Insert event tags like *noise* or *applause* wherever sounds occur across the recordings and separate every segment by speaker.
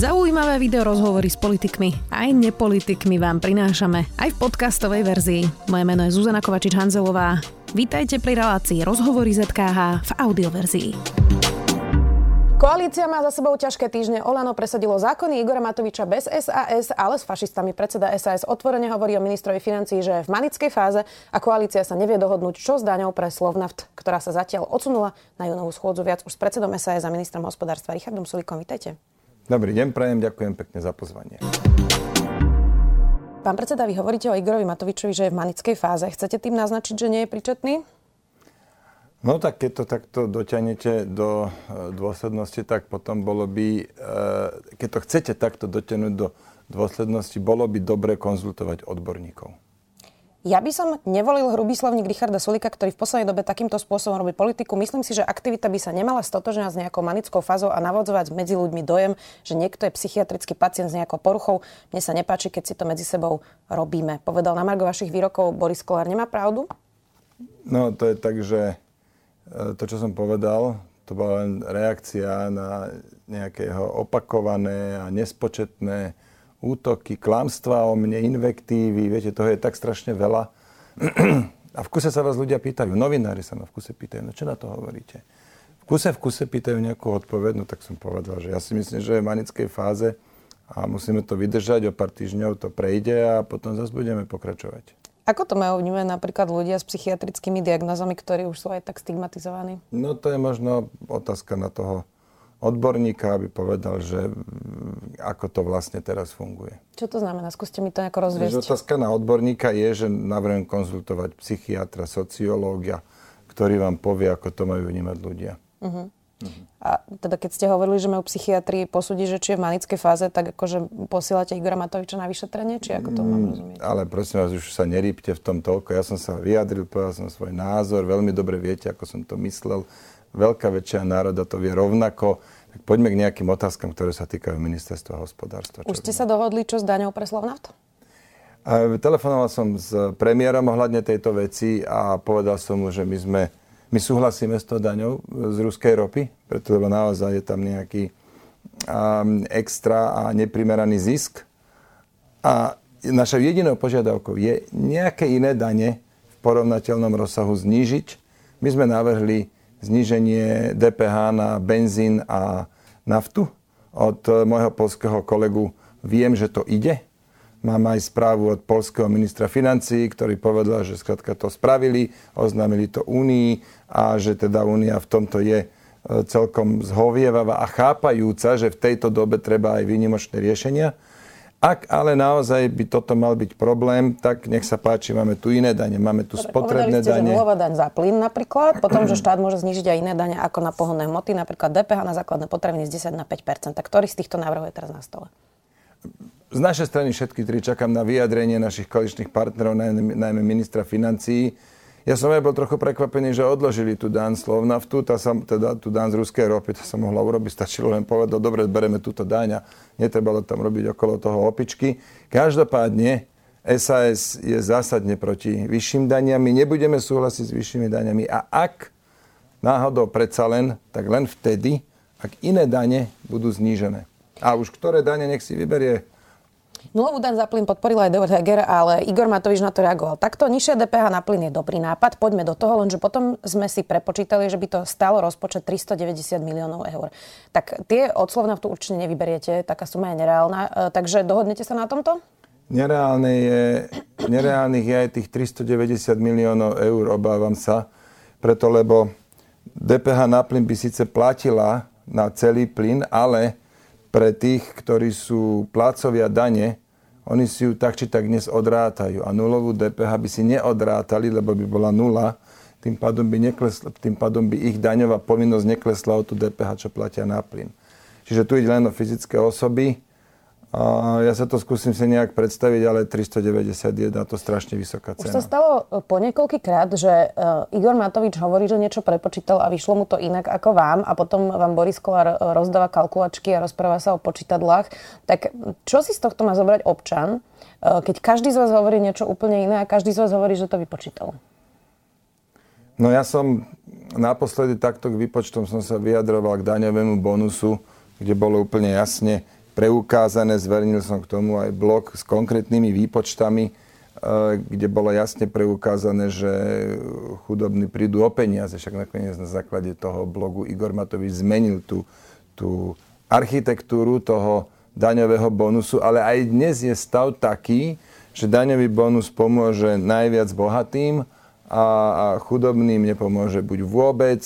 Speaker 1: Zaujímavé video rozhovory s politikmi aj nepolitikmi vám prinášame aj v podcastovej verzii. Moje meno je Zuzana Kovačič-Hanzelová. Vítajte pri relácii Rozhovory ZKH v audioverzii. Koalícia má za sebou ťažké týždne. Olano presadilo zákony Igora Matoviča bez SAS, ale s fašistami. Predseda SAS otvorene hovorí o ministrovi financií, že je v manickej fáze a koalícia sa nevie dohodnúť, čo s daňou pre Slovnaft, ktorá sa zatiaľ odsunula na junovú schôdzu viac už s predsedom SAS a ministrom hospodárstva Richardom Sulikom. Vítajte.
Speaker 2: Dobrý deň, prajem, ďakujem pekne za pozvanie.
Speaker 1: Pán predseda, vy hovoríte o Igorovi Matovičovi, že je v manickej fáze. Chcete tým naznačiť, že nie je príčetný?
Speaker 2: No tak keď to takto dotiahnete do e, dôslednosti, tak potom bolo by, e, keď to chcete takto dotiahnuť do dôslednosti, bolo by dobre konzultovať odborníkov.
Speaker 1: Ja by som nevolil hrubý slovník Richarda Sulika, ktorý v poslednej dobe takýmto spôsobom robí politiku. Myslím si, že aktivita by sa nemala stotožňovať s nejakou manickou fázou a navodzovať medzi ľuďmi dojem, že niekto je psychiatrický pacient s nejakou poruchou. Mne sa nepáči, keď si to medzi sebou robíme. Povedal na Margo vašich výrokov Boris Kolár. Nemá pravdu?
Speaker 2: No to je tak, že e, to, čo som povedal, to bola len reakcia na nejakého opakované a nespočetné útoky, klamstvá o mne, invektívy, viete, toho je tak strašne veľa. *clears throat* A v kuse sa vás ľudia pýtajú, novinári sa ma v kuse pýtajú, no čo na to hovoríte? V kuse v kuse pýtajú nejakú odpoveď, no tak som povedal, že ja si myslím, že je v manickej fáze a musíme to vydržať, o pár týždňov to prejde a potom zase budeme pokračovať.
Speaker 1: Ako to majú vnímať napríklad ľudia s psychiatrickými diagnózami, ktorí už sú aj tak stigmatizovaní?
Speaker 2: No to je možno otázka na toho odborníka, aby povedal, že ako to vlastne teraz funguje.
Speaker 1: Čo to znamená? Skúste mi to nejako rozviesť.
Speaker 2: Otázka na odborníka je, že navrhujem konzultovať psychiatra, sociológia, ktorý vám povie, ako to majú vnímať ľudia. Uh-huh.
Speaker 1: Uh-huh. A teda keď ste hovorili, že majú psychiatri posúdiť, že či je v manickej fáze, tak akože posielate Igora Matoviča na vyšetrenie? Či ako to mám mm, rozumieť?
Speaker 2: Ale prosím vás, už sa nerýpte v tom toľko. Ja som sa vyjadril, povedal som svoj názor, veľmi dobre viete, ako som to myslel veľká väčšina národa to vie rovnako. Tak poďme k nejakým otázkam, ktoré sa týkajú ministerstva hospodárstva.
Speaker 1: Už ste sa dohodli, čo s daňou pre Slovnaft?
Speaker 2: Telefonoval som s premiérom ohľadne tejto veci a povedal som mu, že my sme my súhlasíme s tou daňou z ruskej ropy, pretože naozaj je tam nejaký um, extra a neprimeraný zisk. A našou jedinou požiadavkou je nejaké iné dane v porovnateľnom rozsahu znížiť. My sme navrhli zníženie DPH na benzín a naftu. Od môjho polského kolegu viem, že to ide. Mám aj správu od polského ministra financí, ktorý povedal, že skrátka to spravili, oznámili to Únii a že teda Únia v tomto je e, celkom zhovievavá a chápajúca, že v tejto dobe treba aj výnimočné riešenia. Ak ale naozaj by toto mal byť problém, tak nech sa páči, máme tu iné dane, máme tu spotrebné
Speaker 1: ste,
Speaker 2: dane.
Speaker 1: Že daň za plyn napríklad, potom, že štát môže znižiť aj iné dane ako na pohonné hmoty, napríklad DPH na základné potraviny z 10 na 5 Tak ktorý z týchto návrhov je teraz na stole?
Speaker 2: Z našej strany všetky tri čakám na vyjadrenie našich koaličných partnerov, najmä, najmä ministra financií ja som aj bol trochu prekvapený, že odložili tú dán slov naftu, tá sa, teda tú dán z ruskej ropy, to sa mohla urobiť, stačilo len povedať, dobre, bereme túto daň a netrebalo tam robiť okolo toho opičky. Každopádne SAS je zásadne proti vyšším daniam, my nebudeme súhlasiť s vyššími daniami a ak náhodou predsa len, tak len vtedy, ak iné dane budú znížené. A už ktoré dane nech si vyberie
Speaker 1: Nulovú daň za plyn podporil aj David Heger, ale Igor Matovič na to reagoval. Takto nižšia DPH na plyn je dobrý nápad, poďme do toho, lenže potom sme si prepočítali, že by to stalo rozpočet 390 miliónov eur. Tak tie od tu určite nevyberiete, taká suma je nereálna. E, takže dohodnete sa na tomto?
Speaker 2: Nereálne je, nereálnych je aj tých 390 miliónov eur, obávam sa, preto lebo DPH na plyn by síce platila na celý plyn, ale pre tých, ktorí sú plácovia dane, oni si ju tak či tak dnes odrátajú. A nulovú DPH by si neodrátali, lebo by bola nula. Tým pádom by, neklesla, tým pádom by ich daňová povinnosť neklesla o tú DPH, čo platia na plyn. Čiže tu ide len o fyzické osoby, a ja sa to skúsim si nejak predstaviť, ale 391 to strašne vysoká cena.
Speaker 1: Už sa stalo e, po niekoľký krát, že uh, Igor Matovič hovorí, že niečo prepočítal a vyšlo mu to inak ako vám a potom vám Boris Kolár e, rozdáva kalkulačky a rozpráva sa o počítadlách. Tak čo si z tohto má zobrať občan, keď každý z vás hovorí niečo úplne iné a každý z vás hovorí, že to vypočítal?
Speaker 2: No ja som naposledy takto k výpočtom som sa vyjadroval k daňovému bonusu, kde bolo úplne jasne, preukázané, zverejnil som k tomu aj blok s konkrétnymi výpočtami, e, kde bolo jasne preukázané, že chudobní prídu o peniaze. Však nakoniec na základe toho blogu Igor Matovič zmenil tú, tú architektúru toho daňového bonusu, ale aj dnes je stav taký, že daňový bonus pomôže najviac bohatým a, a chudobným nepomôže buď vôbec,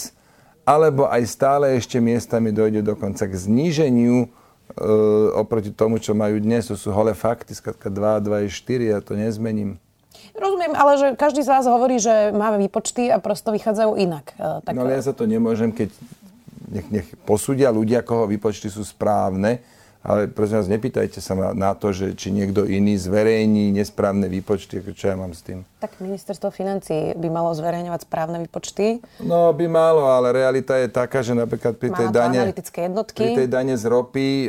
Speaker 2: alebo aj stále ešte miestami dojde dokonca k zníženiu oproti tomu, čo majú dnes. To sú holé fakty, skratka 2, 2 4, ja to nezmením.
Speaker 1: Rozumiem, ale že každý z vás hovorí, že máme výpočty a prosto vychádzajú inak.
Speaker 2: E, tak... No ale ja za to nemôžem, keď nech, nech posúdia ľudia, koho výpočty sú správne, ale prosím vás, nepýtajte sa na to, že či niekto iný zverejní nesprávne výpočty, čo ja mám s tým.
Speaker 1: Tak ministerstvo financí by malo zverejňovať správne výpočty.
Speaker 2: No, by malo, ale realita je taká, že napríklad pri tej, dane, pri tej dane z ropy e,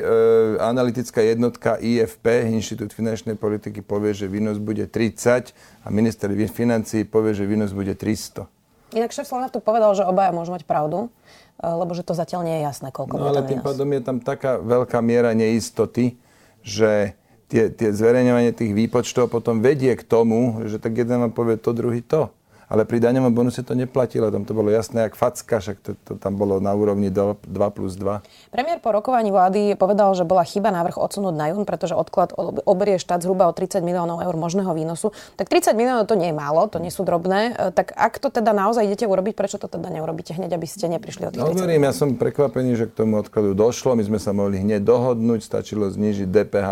Speaker 2: analytická jednotka IFP, Inštitút finančnej politiky, povie, že výnos bude 30 a minister financí povie, že výnos bude 300.
Speaker 1: Inak šéf Slovenatu povedal, že obaja môžu mať pravdu. Eh, lebo že to zatiaľ nie je jasné, koľko
Speaker 2: no, ale tým pádom je tam taká veľká miera neistoty, že tie, tie zverejňovanie tých výpočtov potom vedie k tomu, že tak jeden vám povie to, druhý to ale pri daňovom bonuse to neplatilo. Tam to bolo jasné, jak facka, však to, to tam bolo na úrovni 2 plus 2.
Speaker 1: Premiér po rokovaní vlády povedal, že bola chyba návrh odsunúť na jún, pretože odklad oberie štát zhruba o 30 miliónov eur možného výnosu. Tak 30 miliónov to nie je málo, to nie sú drobné. E, tak ak to teda naozaj idete urobiť, prečo to teda neurobíte hneď, aby ste neprišli o tých 30
Speaker 2: no, verím, ja som prekvapený, že k tomu odkladu došlo. My sme sa mohli hneď dohodnúť, stačilo znížiť DPH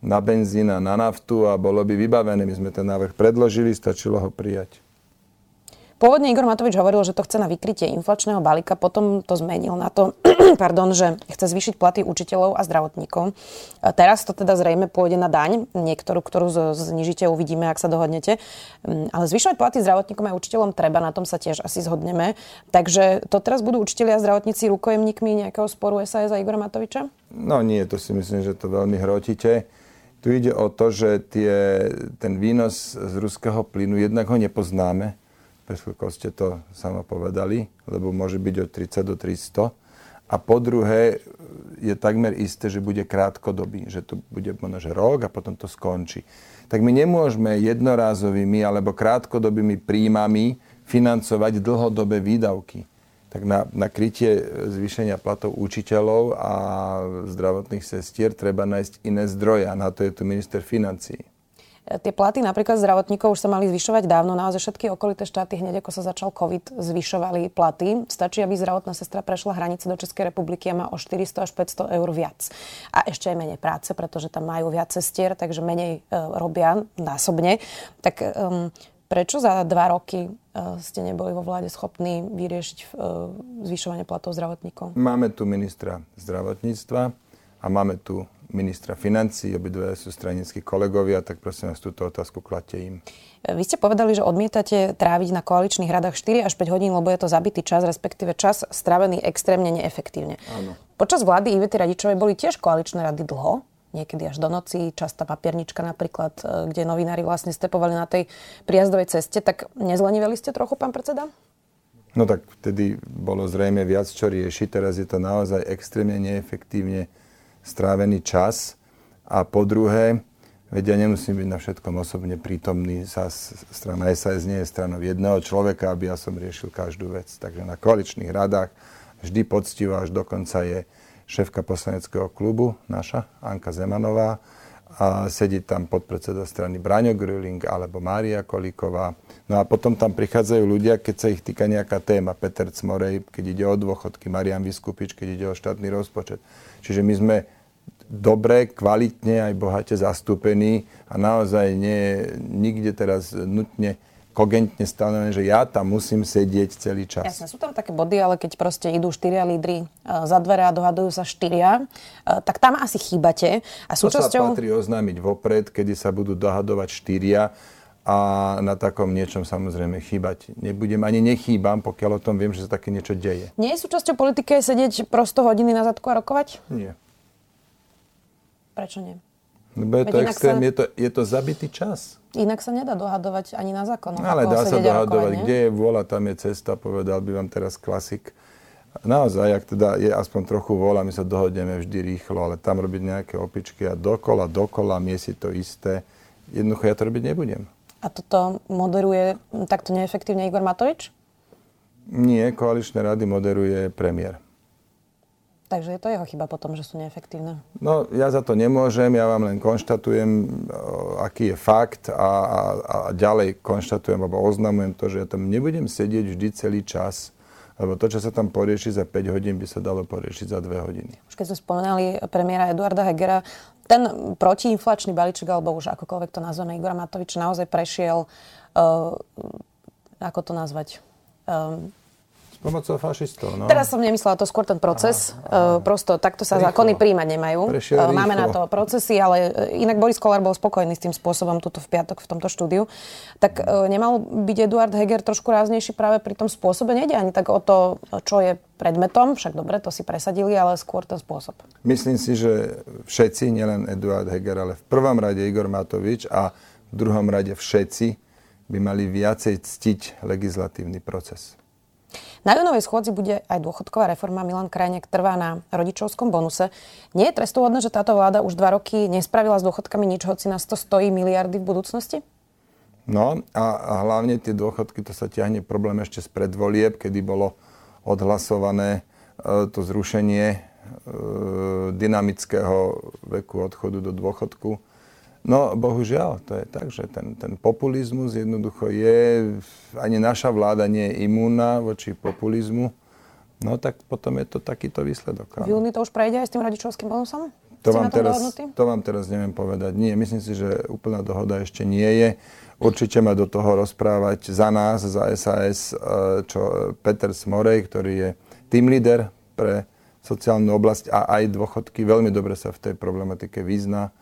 Speaker 2: na benzín a na naftu a bolo by vybavené. My sme ten návrh predložili, stačilo ho prijať.
Speaker 1: Pôvodne Igor Matovič hovoril, že to chce na vykrytie inflačného balíka, potom to zmenil na to, *clears throat* pardon, že chce zvýšiť platy učiteľov a zdravotníkov. Teraz to teda zrejme pôjde na daň, niektorú, ktorú znižíte, uvidíme, ak sa dohodnete. Mm, ale zvyšovať platy zdravotníkom a učiteľom treba, na tom sa tiež asi zhodneme. Takže to teraz budú učiteľi a zdravotníci rukojemníkmi nejakého sporu SAS a Igora Matoviča?
Speaker 2: No nie, to si myslím, že to veľmi hrotíte. Tu ide o to, že tie, ten výnos z ruského plynu, jednak ho nepoznáme, pred ste to sama povedali, lebo môže byť od 30 do 300. A po druhé, je takmer isté, že bude krátkodobý, že to bude možno, rok a potom to skončí. Tak my nemôžeme jednorázovými alebo krátkodobými príjmami financovať dlhodobé výdavky. Tak na, na krytie zvýšenia platov učiteľov a zdravotných sestier treba nájsť iné zdroje a na to je tu minister financií.
Speaker 1: Tie platy napríklad zdravotníkov už sa mali zvyšovať dávno. Naozaj všetky okolité štáty hneď ako sa začal COVID zvyšovali platy. Stačí, aby zdravotná sestra prešla hranice do Českej republiky a má o 400 až 500 eur viac. A ešte aj menej práce, pretože tam majú viac cestier, takže menej e, robia násobne. Tak um, prečo za dva roky uh, ste neboli vo vláde schopní vyriešiť uh, zvyšovanie platov zdravotníkov?
Speaker 2: Máme tu ministra zdravotníctva a máme tu ministra financí, obidve sú stranickí kolegovia, tak prosím vás túto otázku kladte im.
Speaker 1: Vy ste povedali, že odmietate tráviť na koaličných radách 4 až 5 hodín, lebo je to zabitý čas, respektíve čas stravený extrémne neefektívne.
Speaker 2: Áno.
Speaker 1: Počas vlády Ivety Radičovej boli tiež koaličné rady dlho, niekedy až do noci, častá papiernička napríklad, e, kde novinári vlastne stepovali na tej prijazdovej ceste, tak nezleniveli ste trochu, pán predseda?
Speaker 2: No tak vtedy bolo zrejme viac čo riešiť, teraz je to naozaj extrémne neefektívne strávený čas a po druhé, veď ja nemusím byť na všetkom osobne prítomný. SAS, strana SAS nie je stranou jedného človeka, aby ja som riešil každú vec. Takže na koaličných radách vždy poctivo až dokonca je šéfka poslaneckého klubu, naša, Anka Zemanová, a sedí tam podpredseda strany Braňo Grilling alebo Mária Kolíková. No a potom tam prichádzajú ľudia, keď sa ich týka nejaká téma. Peter Cmorej, keď ide o dôchodky, Marian Vyskupič, keď ide o štátny rozpočet. Čiže my sme dobre, kvalitne aj bohate zastúpení a naozaj nie, nikde teraz nutne kogentne stanovené, že ja tam musím sedieť celý čas.
Speaker 1: Jasne, sú tam také body, ale keď proste idú štyria lídry e, za dvere a dohadujú sa štyria, e, tak tam asi chýbate.
Speaker 2: A súčasťou... To sa patrí oznámiť vopred, kedy sa budú dohadovať štyria a na takom niečom samozrejme chýbať nebudem, ani nechýbam, pokiaľ o tom viem, že sa také niečo deje.
Speaker 1: Nie je súčasťou politiky sedieť prosto hodiny na zadku a rokovať?
Speaker 2: Nie.
Speaker 1: Prečo nie?
Speaker 2: Lebo je to, extrém, sa... je, to, je to zabitý čas.
Speaker 1: Inak sa nedá dohadovať ani na zákonoch.
Speaker 2: Ale dá sa dohadovať. Kde je vôľa, tam je cesta, povedal by vám teraz klasik. naozaj, ak teda je aspoň trochu vola, my sa dohodneme vždy rýchlo, ale tam robiť nejaké opičky a dokola, dokola, miesiť to isté, jednoducho ja to robiť nebudem.
Speaker 1: A toto moderuje takto neefektívne Igor Matovič?
Speaker 2: Nie, koaličné rady moderuje premiér.
Speaker 1: Takže je to jeho chyba potom, že sú neefektívne?
Speaker 2: No, ja za to nemôžem, ja vám len konštatujem, aký je fakt a, a, a ďalej konštatujem, alebo oznamujem to, že ja tam nebudem sedieť vždy celý čas, lebo to, čo sa tam porieši za 5 hodín, by sa dalo poriešiť za 2 hodiny.
Speaker 1: Už keď sme spomenali premiéra Eduarda Hegera, ten protiinflačný balíček, alebo už akokoľvek to nazveme, Igora Matovič naozaj prešiel, uh, ako to nazvať, um,
Speaker 2: Pomocou fašistov, no.
Speaker 1: Teraz som nemyslela to skôr ten proces. Aha, aha. Prosto takto sa rýchlo. zákony príjmať nemajú. Prešiel Máme rýchlo. na to procesy, ale e, inak Boris Kolár bol spokojný s tým spôsobom tuto v piatok v tomto štúdiu. Tak e, nemal byť Eduard Heger trošku ráznejší práve pri tom spôsobe? Nede ani tak o to, čo je predmetom, však dobre, to si presadili, ale skôr ten spôsob.
Speaker 2: Myslím si, že všetci, nielen Eduard Heger, ale v prvom rade Igor Matovič a v druhom rade všetci by mali viacej ctiť legislatívny proces.
Speaker 1: Na júnovej schôdzi bude aj dôchodková reforma. Milan Krajnek trvá na rodičovskom bonuse. Nie je trestuhodné, že táto vláda už dva roky nespravila s dôchodkami nič, hoci nás to stojí miliardy v budúcnosti?
Speaker 2: No a, a hlavne tie dôchodky, to sa ťahne problém ešte z predvolieb, kedy bolo odhlasované e, to zrušenie e, dynamického veku odchodu do dôchodku No, bohužiaľ, to je tak, že ten, ten populizmus jednoducho je, ani naša vláda nie je imúnna voči populizmu, no tak potom je to takýto výsledok.
Speaker 1: V júni to už prejde aj s tým rodičovským bonusom?
Speaker 2: To vám, teraz, to vám teraz neviem povedať. Nie, myslím si, že úplná dohoda ešte nie je. Určite ma do toho rozprávať za nás, za SAS, e, čo Peter Smorej, ktorý je team leader pre sociálnu oblasť a aj dôchodky, veľmi dobre sa v tej problematike vyzná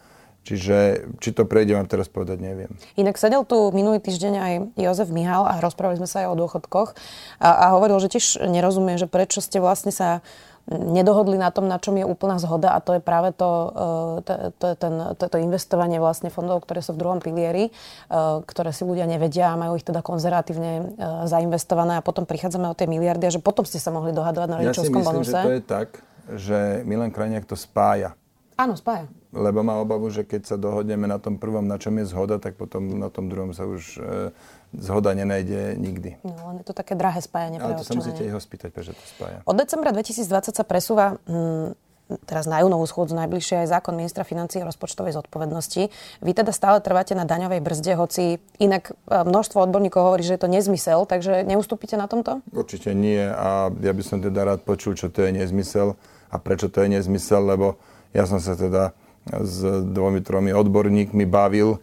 Speaker 2: Čiže či to prejde, vám teraz povedať neviem.
Speaker 1: Inak sedel tu minulý týždeň aj Jozef Mihal a rozprávali sme sa aj o dôchodkoch a, a hovoril, že tiež nerozumie, že prečo ste vlastne sa nedohodli na tom, na čom je úplná zhoda a to je práve to, e, to, to, ten, to, to investovanie vlastne fondov, ktoré sú v druhom pilieri, e, ktoré si ľudia nevedia a majú ich teda konzervatívne e, zainvestované a potom prichádzame o tie miliardy a že potom ste sa mohli dohadovať na rodičovskom bonuse.
Speaker 2: Ja si myslím, bonuse. že to je tak, že Milan Krajniak to spája.
Speaker 1: Áno, spája
Speaker 2: lebo má obavu, že keď sa dohodneme na tom prvom, na čom je zhoda, tak potom na tom druhom sa už e, zhoda nenajde nikdy.
Speaker 1: No, len je to také drahé spájanie
Speaker 2: Ale to sa musíte jeho spýtať, prečo to spája.
Speaker 1: Od decembra 2020 sa presúva hm, teraz na júnovú schôdzu najbližšie aj zákon ministra financí a rozpočtovej zodpovednosti. Vy teda stále trváte na daňovej brzde, hoci inak e, množstvo odborníkov hovorí, že je to nezmysel, takže neustúpite na tomto?
Speaker 2: Určite nie a ja by som teda rád počul, čo to je nezmysel a prečo to je nezmysel, lebo ja som sa teda s dvomi, tromi odborníkmi bavil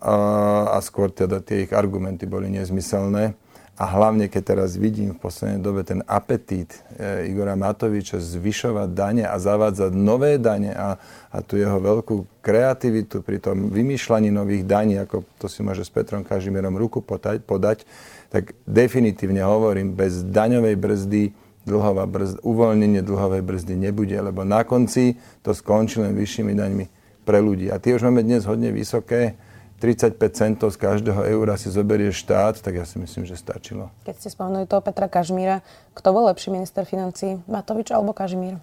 Speaker 2: a, skôr teda tie ich argumenty boli nezmyselné. A hlavne, keď teraz vidím v poslednej dobe ten apetít e, Igora Matoviča zvyšovať dane a zavádzať nové dane a, a tu jeho veľkú kreativitu pri tom vymýšľaní nových daní, ako to si môže s Petrom Kažimierom ruku podať, podať tak definitívne hovorím, bez daňovej brzdy dlhová brzda, uvoľnenie dlhovej brzdy nebude, lebo na konci to skončí len vyššími daňmi pre ľudí. A tie už máme dnes hodne vysoké. 35 centov z každého eura si zoberie štát, tak ja si myslím, že stačilo.
Speaker 1: Keď ste spomenuli toho Petra Kažmíra, kto bol lepší minister financí? Matovič alebo Kažmír?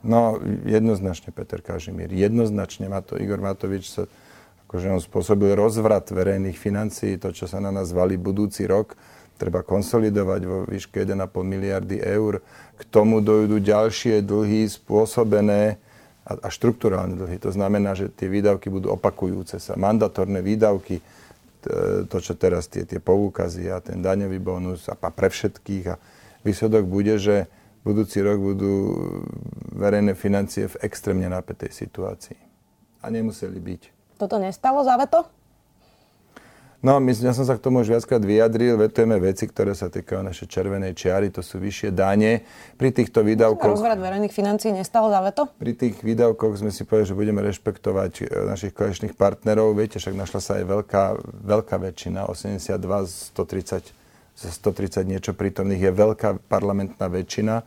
Speaker 2: No, jednoznačne Peter Kažimír. Jednoznačne Mato, Igor Matovič sa, akože on spôsobil rozvrat verejných financií, to, čo sa na nás valí budúci rok treba konsolidovať vo výške 1,5 miliardy eur. K tomu dojdu ďalšie dlhy spôsobené a, a štruktúrálne dlhy. To znamená, že tie výdavky budú opakujúce sa. Mandatórne výdavky, to, čo teraz tie, tie poúkazy a ten daňový bonus a pre všetkých. A výsledok bude, že budúci rok budú verejné financie v extrémne napätej situácii. A nemuseli byť.
Speaker 1: Toto nestalo za veto?
Speaker 2: No, my, ja som sa k tomu už viackrát vyjadril, vetujeme veci, ktoré sa týkajú našej červenej čiary, to sú vyššie dane. Pri týchto výdavkoch...
Speaker 1: Rozvrad verejných financií nestalo za veto?
Speaker 2: Pri tých výdavkoch sme si povedali, že budeme rešpektovať e, našich koaličných partnerov. Viete, však našla sa aj veľká, veľká väčšina, 82 z 130, z 130 niečo prítomných je veľká parlamentná väčšina.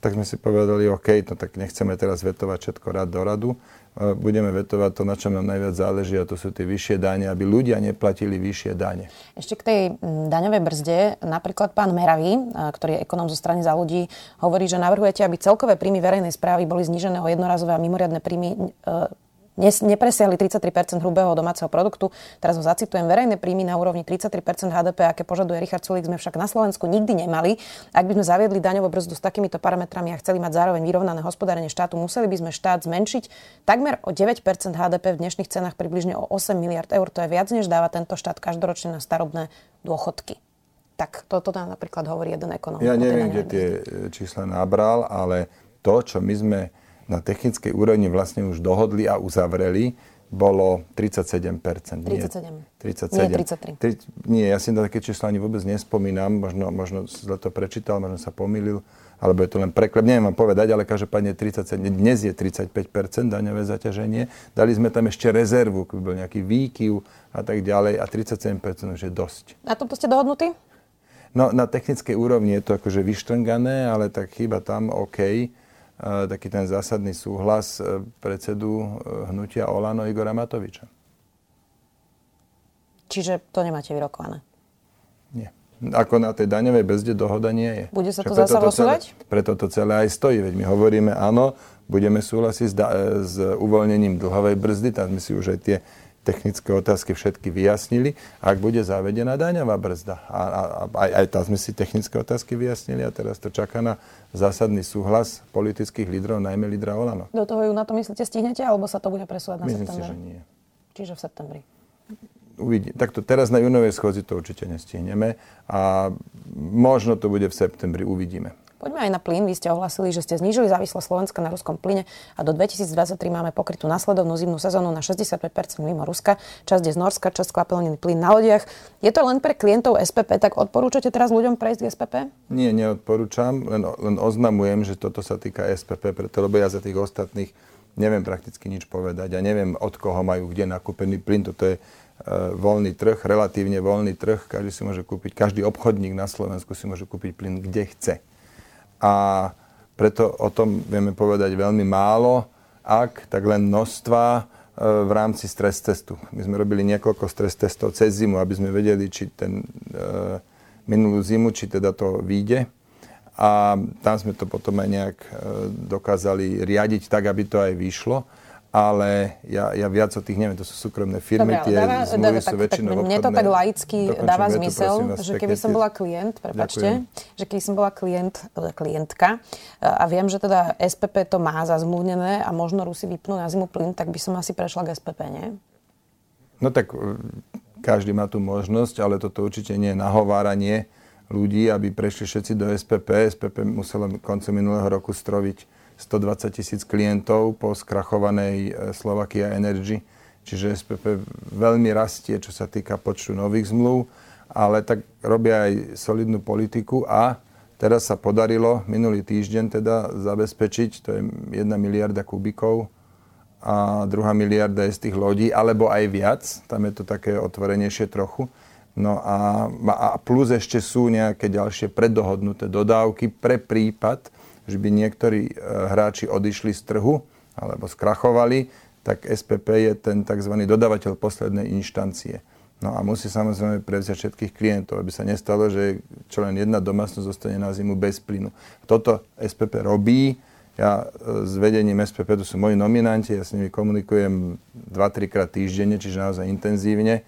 Speaker 2: tak sme si povedali, OK, no tak nechceme teraz vetovať všetko rád do radu, budeme vetovať to, na čom nám najviac záleží, a to sú tie vyššie dane, aby ľudia neplatili vyššie dane.
Speaker 1: Ešte k tej daňovej brzde, napríklad pán Meravý, ktorý je ekonóm zo strany za ľudí, hovorí, že navrhujete, aby celkové príjmy verejnej správy boli znížené o jednorazové a mimoriadne príjmy e, nepresiahli 33% hrubého domáceho produktu. Teraz ho zacitujem. Verejné príjmy na úrovni 33% HDP, aké požaduje Richard Sulik, sme však na Slovensku nikdy nemali. Ak by sme zaviedli daňovú brzdu s takýmito parametrami a chceli mať zároveň vyrovnané hospodárenie štátu, museli by sme štát zmenšiť takmer o 9% HDP v dnešných cenách približne o 8 miliard eur. To je viac, než dáva tento štát každoročne na starobné dôchodky. Tak toto nám napríklad hovorí jeden ekonom.
Speaker 2: Ja neviem, kde tie čísla nabral, ale to, čo my sme na technickej úrovni vlastne už dohodli a uzavreli, bolo 37%. 37.
Speaker 1: Nie, 37. Nie 33. Tri,
Speaker 2: nie, ja si na také čísla ani vôbec nespomínam. Možno, možno zle to prečítal, možno sa pomýlil, alebo je to len preklep. Neviem vám povedať, ale každopádne 37, dnes je 35% daňové zaťaženie. Dali sme tam ešte rezervu, keby bol nejaký výkyv a tak ďalej a 37% už je dosť.
Speaker 1: Na tomto ste dohodnutí?
Speaker 2: No, na technickej úrovni je to akože vyštrngané, ale tak chyba tam OK taký ten zásadný súhlas e, predsedu e, hnutia Olano Igora Matoviča.
Speaker 1: Čiže to nemáte vyrokované?
Speaker 2: Nie. Ako na tej daňovej bezde dohoda nie je.
Speaker 1: Bude sa to zasa rozsúvať?
Speaker 2: Preto to celé aj stojí. Veď my hovoríme, áno, budeme súhlasiť s, da- s uvoľnením dlhovej brzdy, tam sme si už aj tie technické otázky všetky vyjasnili, ak bude zavedená daňová brzda. A, a, a aj, aj tam sme si technické otázky vyjasnili a teraz to čaká na zásadný súhlas politických lídrov, najmä lídra Olano.
Speaker 1: Do toho ju na to myslíte stihnete, alebo sa to bude presúvať na
Speaker 2: Myslím
Speaker 1: september?
Speaker 2: si, že nie.
Speaker 1: Čiže v septembri.
Speaker 2: Uvidí. Takto teraz na junovej schodzi to určite nestihneme a možno to bude v septembri, uvidíme.
Speaker 1: Poďme aj na plyn. Vy ste ohlasili, že ste znížili závislosť Slovenska na ruskom plyne a do 2023 máme pokrytú nasledovnú zimnú sezónu na 65% mimo Ruska. Časť je z Norska, časť skvapelnený plyn na lodiach. Je to len pre klientov SPP, tak odporúčate teraz ľuďom prejsť k SPP?
Speaker 2: Nie, neodporúčam, len, len oznamujem, že toto sa týka SPP, preto lebo ja za tých ostatných neviem prakticky nič povedať. Ja neviem, od koho majú kde nakúpený plyn. Toto je uh, voľný trh, relatívne voľný trh. Každý si môže kúpiť, každý obchodník na Slovensku si môže kúpiť plyn kde chce a preto o tom vieme povedať veľmi málo, ak, tak len množstva e, v rámci stres testu. My sme robili niekoľko stres testov cez zimu, aby sme vedeli, či ten e, minulú zimu, či teda to vyjde. A tam sme to potom aj nejak e, dokázali riadiť tak, aby to aj vyšlo ale ja, ja viac o tých neviem, to sú súkromné firmy,
Speaker 1: Dobre, tie dáva, zmluvy sú väčšinou tak, Mne to tak laicky dáva zmysel, že keby som bola klient, prepačte, Ďakujem. že keby som bola klient, teda klientka a viem, že teda SPP to má zazmluvnené a možno Rusi vypnú na zimu plyn, tak by som asi prešla k SPP, nie?
Speaker 2: No tak e, každý má tú možnosť, ale toto určite nie je nahováranie ľudí, aby prešli všetci do SPP. SPP muselo koncom minulého roku stroviť 120 tisíc klientov po skrachovanej e, Slovakia Energy. Čiže SPP veľmi rastie, čo sa týka počtu nových zmluv, ale tak robia aj solidnú politiku a teraz sa podarilo minulý týždeň teda zabezpečiť, to je 1 miliarda kubikov a druhá miliarda je z tých lodí, alebo aj viac, tam je to také otvorenejšie trochu. No a, a plus ešte sú nejaké ďalšie preddohodnuté dodávky pre prípad, že by niektorí e, hráči odišli z trhu alebo skrachovali, tak SPP je ten tzv. dodávateľ poslednej inštancie. No a musí samozrejme prevziať všetkých klientov, aby sa nestalo, že čo len jedna domácnosť zostane na zimu bez plynu. Toto SPP robí. Ja e, s vedením SPP, to sú moji nominanti, ja s nimi komunikujem 2-3 krát týždenne, čiže naozaj intenzívne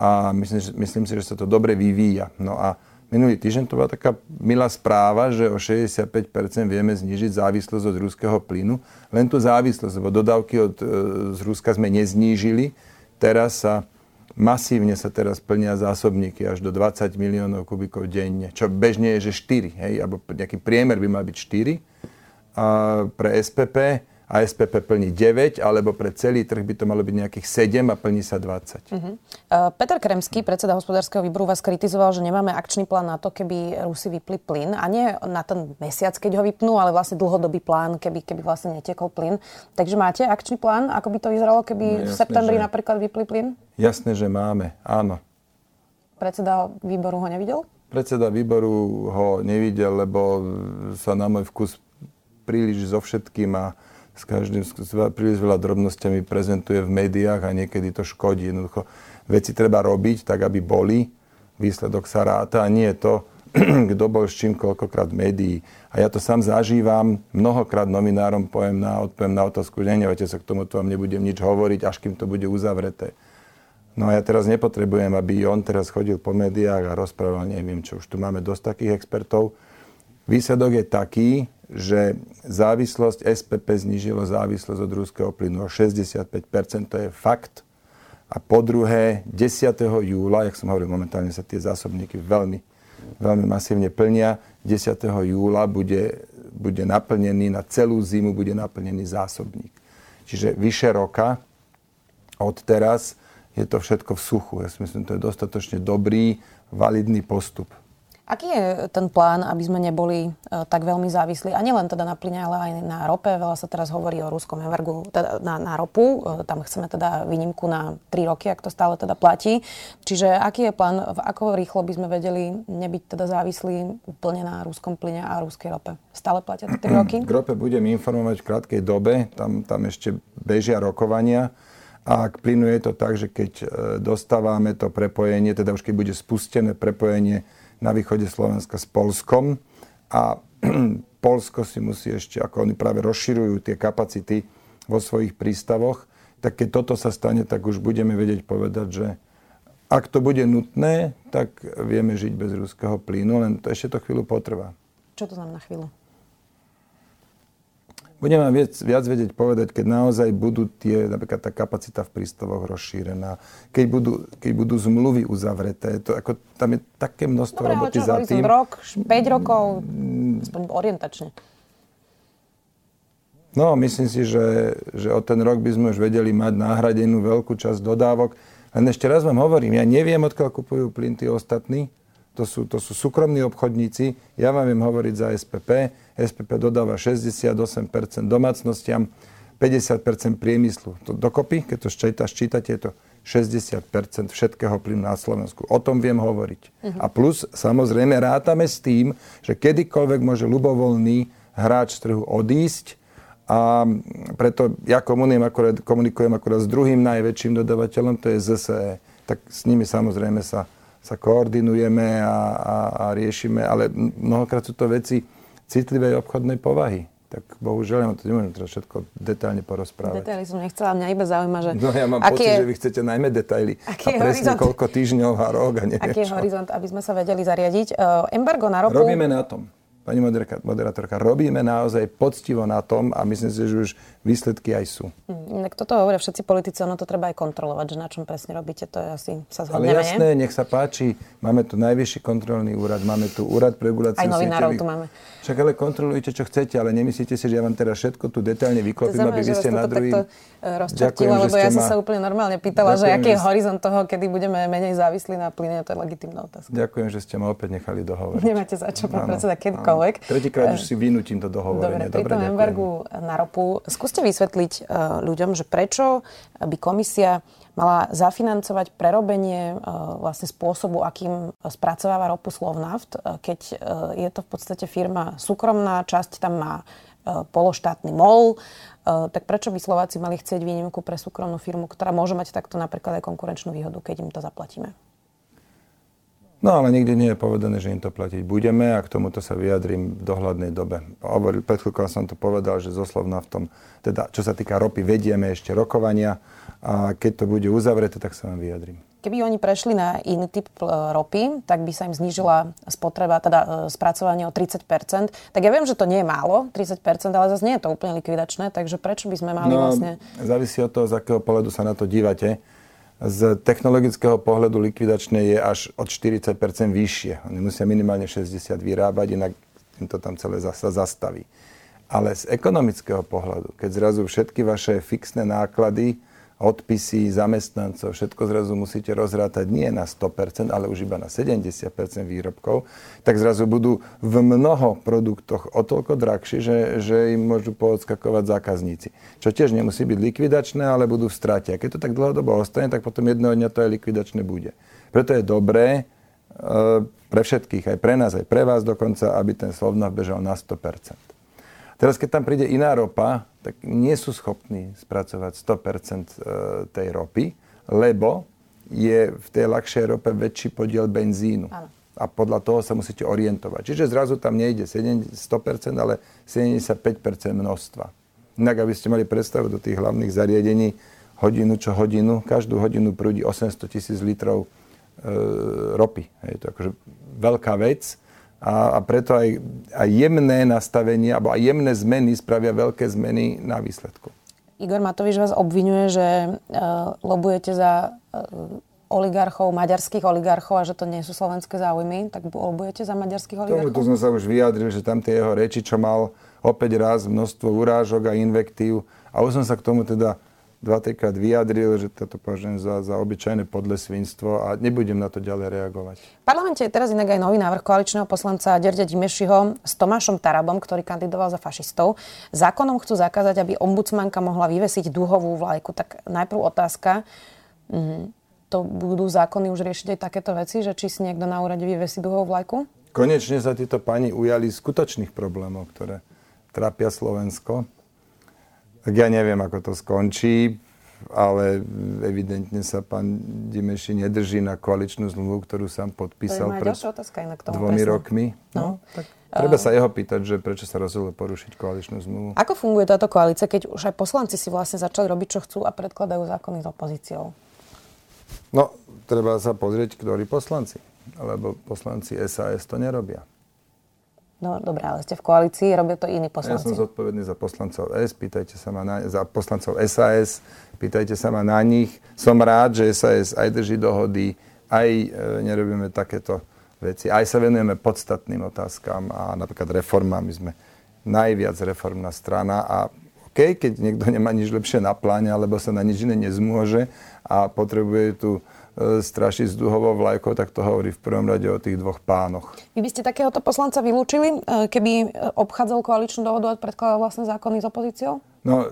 Speaker 2: a myslím, myslím si, že sa to dobre vyvíja. No a minulý týždeň to bola taká milá správa, že o 65% vieme znížiť závislosť od ruského plynu. Len tú závislosť, lebo dodávky od, e, z Ruska sme neznížili. Teraz sa masívne sa teraz plnia zásobníky až do 20 miliónov kubikov denne, čo bežne je, že 4, hej, alebo nejaký priemer by mal byť 4 a pre SPP a SPP plní 9, alebo pre celý trh by to malo byť nejakých 7 a plní sa 20. Uh-huh.
Speaker 1: Uh, Peter Kremský, predseda hospodárskeho výboru, vás kritizoval, že nemáme akčný plán na to, keby Rusi vypli plyn. A nie na ten mesiac, keď ho vypnú, ale vlastne dlhodobý plán, keby, keby vlastne netekol plyn. Takže máte akčný plán, ako by to vyzeralo, keby no, jasné, v septembri že... napríklad vypli plyn?
Speaker 2: Jasné, že máme, áno.
Speaker 1: Predseda výboru ho nevidel?
Speaker 2: Predseda výboru ho nevidel, lebo sa na môj vkus príliš so všetkým a s každým s príliš veľa drobnosťami prezentuje v médiách a niekedy to škodí. Jednoducho veci treba robiť tak, aby boli. Výsledok sa ráta a nie je to, *clears throat* kto bol s čím koľkokrát v médií. A ja to sám zažívam, mnohokrát nominárom poviem na, odpoviem na otázku, nenevajte sa k tomu, to vám nebudem nič hovoriť, až kým to bude uzavreté. No a ja teraz nepotrebujem, aby on teraz chodil po médiách a rozprával, neviem čo, už tu máme dosť takých expertov. Výsledok je taký, že závislosť SPP znižilo závislosť od ruského plynu o 65%, to je fakt. A po druhé, 10. júla, jak som hovoril, momentálne sa tie zásobníky veľmi, veľmi masívne plnia, 10. júla bude, bude naplnený, na celú zimu bude naplnený zásobník. Čiže vyše roka od teraz je to všetko v suchu. Ja si myslím, to je dostatočne dobrý, validný postup.
Speaker 1: Aký je ten plán, aby sme neboli uh, tak veľmi závislí? A nielen teda na plyne, ale aj na rope. Veľa sa teraz hovorí o ruskom embargu teda na, na ropu. Uh, tam chceme teda výnimku na 3 roky, ak to stále teda platí. Čiže aký je plán, v ako rýchlo by sme vedeli nebyť teda závislí úplne na ruskom plyne a ruskej rope? Stále platia 3 roky? *clears throat*
Speaker 2: K rope budem informovať v krátkej dobe. Tam, tam ešte bežia rokovania. A k plynu je to tak, že keď e, dostávame to prepojenie, teda už keď bude spustené prepojenie na východe Slovenska s Polskom a *clears throat* Polsko si musí ešte, ako oni práve rozširujú tie kapacity vo svojich prístavoch, tak keď toto sa stane, tak už budeme vedieť povedať, že ak to bude nutné, tak vieme žiť bez ruského plynu, len to ešte to chvíľu potrvá.
Speaker 1: Čo to znamená chvíľu?
Speaker 2: Budeme viac, viac vedieť povedať, keď naozaj budú tie, napríklad tá kapacita v prístavoch rozšírená, keď budú, keď budú zmluvy uzavreté, to, ako, tam je také množstvo Dobre, roboty za tým.
Speaker 1: rok, 5 rokov, aspoň orientačne.
Speaker 2: No, myslím si, že, že o ten rok by sme už vedeli mať nahradenú veľkú časť dodávok. Len ešte raz vám hovorím, ja neviem, odkiaľ kupujú plyn tí ostatní. To sú, to sú súkromní obchodníci. Ja vám viem hovoriť za SPP. SPP dodáva 68% domácnostiam, 50% priemyslu. To dokopy, keď to ščíta, ščítate, je to 60% všetkého plynu na Slovensku. O tom viem hovoriť. Uh-huh. A plus, samozrejme, rátame s tým, že kedykoľvek môže ľubovoľný hráč z trhu odísť a preto ja komunikujem akorát, komunikujem akorát s druhým najväčším dodávateľom, to je ZSE. Tak s nimi samozrejme sa, sa koordinujeme a, a, a riešime, ale mnohokrát sú to veci, citlivej obchodnej povahy. Tak bohužiaľ, ja to nemôžem teraz všetko detailne porozprávať.
Speaker 1: Detaily som nechcela, mňa iba zaujíma, že...
Speaker 2: No ja mám pocit, je... že vy chcete najmä detaily. Aký a presne horizont... koľko týždňov a rok a neviem
Speaker 1: Aký je horizont, aby sme sa vedeli zariadiť? Uh, embargo na ropu...
Speaker 2: Robíme na tom pani moderátorka, robíme naozaj poctivo na tom a myslím si, že už výsledky aj sú.
Speaker 1: Hmm, inak toto hovoria všetci politici, ono to treba aj kontrolovať, že na čom presne robíte, to je asi sa zhodneme.
Speaker 2: Ale jasné, nech sa páči, máme tu najvyšší kontrolný úrad, máme tu úrad pre reguláciu
Speaker 1: Aj novinárov tu máme.
Speaker 2: Však ale kontrolujte, čo chcete, ale nemyslíte si, že ja vám teraz všetko tu detailne vyklopím, aby vy ste na druhý...
Speaker 1: E, rozčartila, lebo ja som ma... sa úplne normálne pýtala, Ďakujem, že aký je horizont toho, kedy budeme menej závislí na plyne, to je legitimná otázka.
Speaker 2: Ďakujem, že ste ma opäť nechali dohovoriť.
Speaker 1: Nemáte za čo, pán predseda, kedykoľvek.
Speaker 2: Tretíkrát už si vynútim to dohovorenie.
Speaker 1: Dobre, pri tom embargu na ropu, skúste vysvetliť uh, ľuďom, že prečo by komisia mala zafinancovať prerobenie uh, vlastne spôsobu, akým spracováva ropu Slovnaft, keď je to v podstate firma súkromná, časť tam má pološtátny MOL, tak prečo by Slováci mali chcieť výnimku pre súkromnú firmu, ktorá môže mať takto napríklad aj konkurenčnú výhodu, keď im to zaplatíme?
Speaker 2: No ale nikdy nie je povedané, že im to platiť budeme a k tomuto sa vyjadrím v dohľadnej dobe. Hovoril, pred chvíľkou som to povedal, že zoslovna v tom, teda čo sa týka ropy, vedieme ešte rokovania a keď to bude uzavreté, tak sa vám vyjadrím.
Speaker 1: Keby oni prešli na iný typ e, ropy, tak by sa im znížila spotreba, teda e, spracovanie o 30% Tak ja viem, že to nie je málo, 30% ale zase nie je to úplne likvidačné, takže prečo by sme mali no, vlastne...
Speaker 2: Závisí od toho, z akého pohľadu sa na to dívate z technologického pohľadu likvidačné je až od 40% vyššie. Oni musia minimálne 60 vyrábať, inak im to tam celé sa zastaví. Ale z ekonomického pohľadu, keď zrazu všetky vaše fixné náklady odpisy zamestnancov, všetko zrazu musíte rozrátať nie na 100%, ale už iba na 70% výrobkov, tak zrazu budú v mnoho produktoch o toľko drahšie, že, že im môžu poodskakovať zákazníci. Čo tiež nemusí byť likvidačné, ale budú v strate. A keď to tak dlhodobo ostane, tak potom jedného dňa to aj likvidačné bude. Preto je dobré e, pre všetkých, aj pre nás, aj pre vás dokonca, aby ten Slovnav bežal na 100%. Teraz, keď tam príde iná ropa, tak nie sú schopní spracovať 100% e, tej ropy, lebo je v tej ľahšej rope väčší podiel benzínu. Áno. A podľa toho sa musíte orientovať. Čiže zrazu tam nejde 100%, ale 75% množstva. Inak, aby ste mali predstavu do tých hlavných zariadení, hodinu čo hodinu, každú hodinu prúdi 800 tisíc litrov e, ropy. Je to akože veľká vec a, a preto aj, aj jemné nastavenie alebo aj jemné zmeny spravia veľké zmeny na výsledku.
Speaker 1: Igor Matovič vás obvinuje, že uh, lobujete za uh, oligarchov, maďarských oligarchov a že to nie sú slovenské záujmy, tak lobujete za maďarských oligarchov?
Speaker 2: Tomu sme sa už vyjadrili, že tam tie jeho reči, čo mal opäť raz množstvo urážok a invektív a už som sa k tomu teda dva, trikrát vyjadril, že toto považujem za, za obyčajné podlesvinstvo a nebudem na to ďalej reagovať.
Speaker 1: V parlamente je teraz inak aj nový návrh koaličného poslanca Derdia Dimešiho s Tomášom Tarabom, ktorý kandidoval za fašistov. Zákonom chcú zakázať, aby ombudsmanka mohla vyvesiť dúhovú vlajku. Tak najprv otázka, mm, to budú zákony už riešiť aj takéto veci, že či si niekto na úrade vyvesí dúhovú vlajku?
Speaker 2: Konečne sa títo pani ujali skutočných problémov, ktoré trápia Slovensko tak ja neviem, ako to skončí, ale evidentne sa pán Dimeši nedrží na koaličnú zmluvu, ktorú sám podpísal
Speaker 1: pred otázka inak
Speaker 2: tomu dvomi presne. rokmi. No, no, tak treba sa jeho pýtať, že prečo sa rozhodol porušiť koaličnú zmluvu.
Speaker 1: Ako funguje táto koalícia, keď už aj poslanci si vlastne začali robiť, čo chcú a predkladajú zákony s opozíciou?
Speaker 2: No, treba sa pozrieť, ktorí poslanci. Lebo poslanci SAS to nerobia.
Speaker 1: No dobré, ale ste v koalícii, robia to iní poslanci.
Speaker 2: Ja som zodpovedný za poslancov S, pýtajte sa ma na, za poslancov SAS, pýtajte sa ma na nich. Som rád, že SAS aj drží dohody, aj e, nerobíme takéto veci. Aj sa venujeme podstatným otázkam a napríklad reformám. My sme najviac reformná strana a OK, keď niekto nemá nič lepšie na pláne, alebo sa na nič iné nezmôže a potrebuje tu E, strašiť s duhovou vlajkou, tak to hovorí v prvom rade o tých dvoch pánoch.
Speaker 1: Vy by ste takéhoto poslanca vylúčili, e, keby obchádzal koaličnú dohodu a predkladal vlastné zákony s opozíciou?
Speaker 2: No,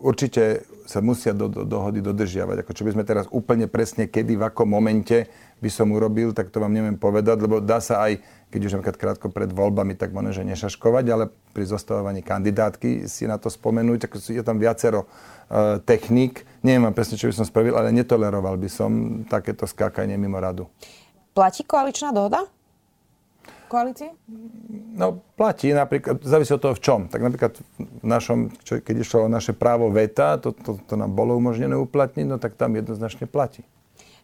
Speaker 2: určite sa musia do, do dohody dodržiavať. Ako čo by sme teraz úplne presne kedy, v akom momente by som urobil, tak to vám neviem povedať, lebo dá sa aj, keď už napríklad krátko pred voľbami, tak možno, že nešaškovať, ale pri zostavovaní kandidátky si na to spomenúť, ako je tam viacero uh, techník. Neviem presne, čo by som spravil, ale netoleroval by som takéto skákanie mimo radu.
Speaker 1: Platí koaličná dohoda? Koalície?
Speaker 2: No, platí napríklad, závisí od toho v čom. Tak napríklad v našom, čo, keď išlo o naše právo veta, to, to, to nám bolo umožnené uplatniť, no tak tam jednoznačne platí.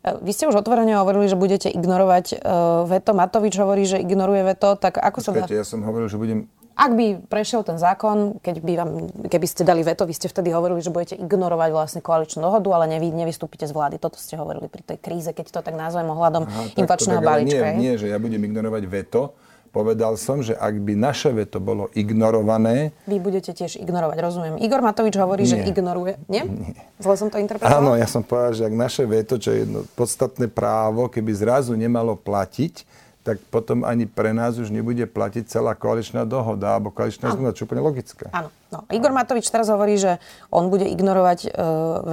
Speaker 1: E, vy ste už otvorene hovorili, že budete ignorovať uh, veto. Matovič hovorí, že ignoruje veto. Tak ako
Speaker 2: Počkajte, sa... ja som hovoril, že budem
Speaker 1: ak by prešiel ten zákon, keď by vám, keby ste dali veto, vy ste vtedy hovorili, že budete ignorovať vlastne koaličnú dohodu, ale nevy, nevystúpite z vlády. Toto ste hovorili pri tej kríze, keď to tak nazvem ohľadom Aha, inflačného balíčka.
Speaker 2: Nie, nie, že ja budem ignorovať veto. Povedal som, že ak by naše veto bolo ignorované...
Speaker 1: Vy budete tiež ignorovať, rozumiem. Igor Matovič hovorí, nie. že ignoruje. Nie? nie? Zle som to interpretoval?
Speaker 2: Áno, ja som povedal, že ak naše veto, čo je jedno podstatné právo, keby zrazu nemalo platiť, tak potom ani pre nás už nebude platiť celá koaličná dohoda alebo koaličná zmluva, čo úplne logické.
Speaker 1: Áno. No. Igor Matovič teraz hovorí, že on bude ignorovať e,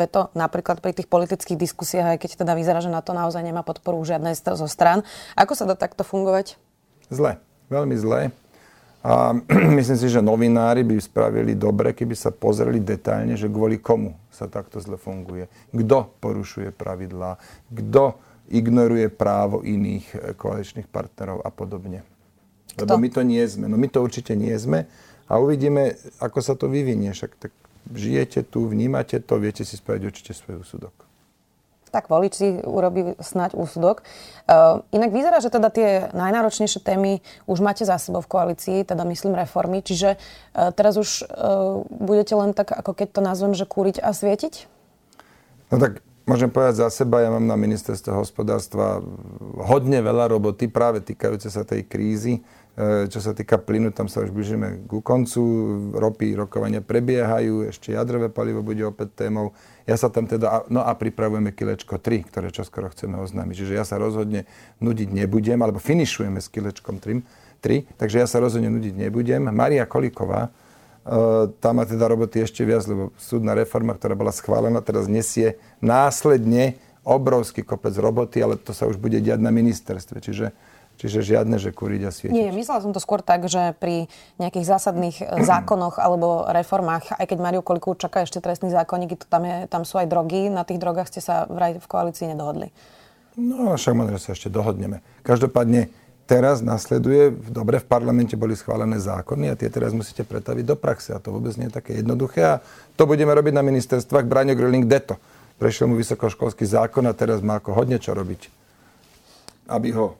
Speaker 1: veto napríklad pri tých politických diskusiách, aj keď teda vyzerá, že na to naozaj nemá podporu žiadnej zo stran. Ako sa dá takto fungovať?
Speaker 2: Zle. Veľmi zle. A *clears throat* myslím si, že novinári by spravili dobre, keby sa pozreli detailne, že kvôli komu sa takto zle funguje. Kto porušuje pravidlá, kto ignoruje právo iných eh, koaličných partnerov a podobne. Lebo Kto? my to nie sme. No my to určite nie sme a uvidíme, ako sa to vyvinie. Však tak žijete tu, vnímate to, viete si spraviť určite svoj úsudok.
Speaker 1: Tak volič si urobí snať úsudok. Uh, inak vyzerá, že teda tie najnáročnejšie témy už máte za sebou v koalícii, teda myslím reformy, čiže uh, teraz už uh, budete len tak, ako keď to nazvem, že kúriť a svietiť?
Speaker 2: No tak Môžem povedať za seba, ja mám na ministerstve hospodárstva hodne veľa roboty práve týkajúce sa tej krízy. E, čo sa týka plynu, tam sa už blížime ku koncu. Ropy, rokovania prebiehajú, ešte jadrové palivo bude opäť témou. Ja sa tam teda, no a pripravujeme kilečko 3, ktoré čoskoro chceme oznámiť. Čiže ja sa rozhodne nudiť nebudem, alebo finišujeme s kilečkom 3, 3 takže ja sa rozhodne nudiť nebudem. Maria Koliková, Eh, tam má teda roboty ešte viac, lebo súdna reforma, ktorá bola schválená, teraz nesie následne obrovský kopec roboty, ale to sa už bude diať na ministerstve. Čiže Čiže žiadne, že kúriť a svietiť.
Speaker 1: Nie, myslela som to skôr tak, že pri nejakých zásadných e, zákonoch alebo reformách, aj keď Mariu Koliku čaká ešte trestný zákonník, to tam, je, tam sú aj drogy, na tých drogách ste sa vraj v koalícii nedohodli.
Speaker 2: No, však možno, že sa ešte dohodneme. Každopádne teraz nasleduje, dobre, v parlamente boli schválené zákony a tie teraz musíte pretaviť do praxe a to vôbec nie je také jednoduché a to budeme robiť na ministerstvách. Braňo Grilling deto. Prešiel mu vysokoškolský zákon a teraz má ako hodne čo robiť. Aby ho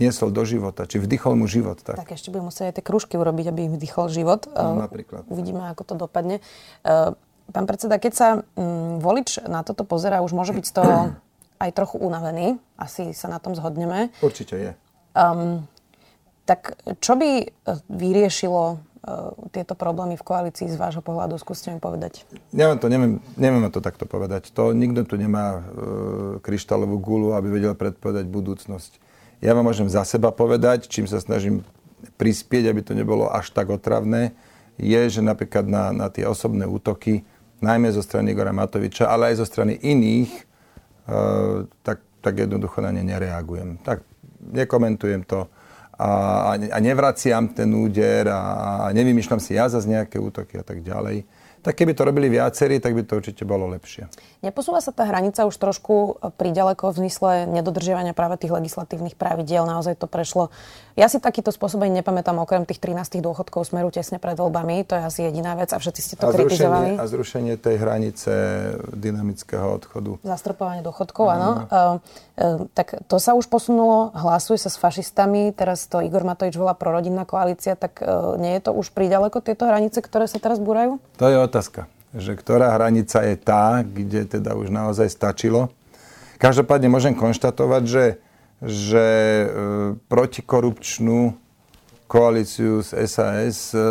Speaker 2: niesol do života, či vdychol mu život. Tak,
Speaker 1: tak ešte budem musieť aj tie kružky urobiť, aby im vdychol život.
Speaker 2: No, napríklad.
Speaker 1: Uvidíme, ako to dopadne. E, pán predseda, keď sa mm, volič na toto pozera, už môže byť z toho *clears throat* aj trochu unavený. Asi sa na tom zhodneme.
Speaker 2: Určite je.
Speaker 1: Um, tak čo by e, vyriešilo tieto problémy v koalícii z vášho pohľadu? Skúste mi povedať.
Speaker 2: Ja vám to neviem, neviem to takto povedať. To nikto tu nemá uh, kryštálovú gulu, aby vedel predpovedať budúcnosť. Ja vám môžem za seba povedať, čím sa snažím prispieť, aby to nebolo až tak otravné, je, že napríklad na, na tie osobné útoky, najmä zo strany Igora Matoviča, ale aj zo strany iných, e, tak, tak jednoducho na ne nereagujem. Tak nekomentujem to a, a nevraciam ten úder a, a nevymýšľam si ja zase nejaké útoky a tak ďalej tak keby to robili viacerí, tak by to určite bolo lepšie.
Speaker 1: Neposúva sa tá hranica už trošku priďaleko v zmysle nedodržiavania práve tých legislatívnych pravidiel. Naozaj to prešlo. Ja si takýto spôsob ani nepamätám okrem tých 13 dôchodkov smeru tesne pred voľbami. To je asi jediná vec a všetci ste to a kritizovali.
Speaker 2: A zrušenie tej hranice dynamického odchodu.
Speaker 1: Zastropovanie dôchodkov, áno. Uh, uh, tak to sa už posunulo, hlasuje sa s fašistami, teraz to Igor Matovič volá prorodinná koalícia, tak uh, nie je to už priďaleko tieto hranice, ktoré sa teraz búrajú?
Speaker 2: To je otázka, že ktorá hranica je tá, kde teda už naozaj stačilo. Každopádne môžem konštatovať, že, že e, protikorupčnú koalíciu z SAS e,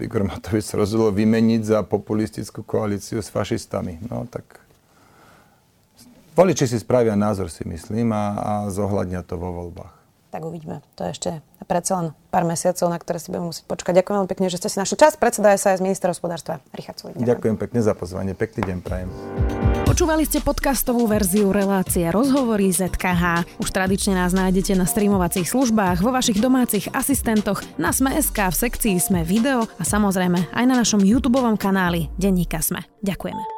Speaker 2: Igor Matovič rozhodol vymeniť za populistickú koalíciu s fašistami. No tak voliči si spravia názor, si myslím, a, a zohľadnia to vo voľbách.
Speaker 1: Tak uvidíme. To je ešte predsa len pár mesiacov, na ktoré si budeme musieť počkať. Ďakujem veľmi pekne, že ste si našli čas. Predseda sa aj z ministra hospodárstva Richard Sulik.
Speaker 2: Ďakujem. ďakujem pekne za pozvanie. Pekný deň prajem.
Speaker 3: Počúvali ste podcastovú verziu relácie Rozhovory ZKH. Už tradične nás nájdete na streamovacích službách, vo vašich domácich asistentoch, na Sme.sk, v sekcii Sme video a samozrejme aj na našom YouTube kanáli Denníka Sme. Ďakujeme.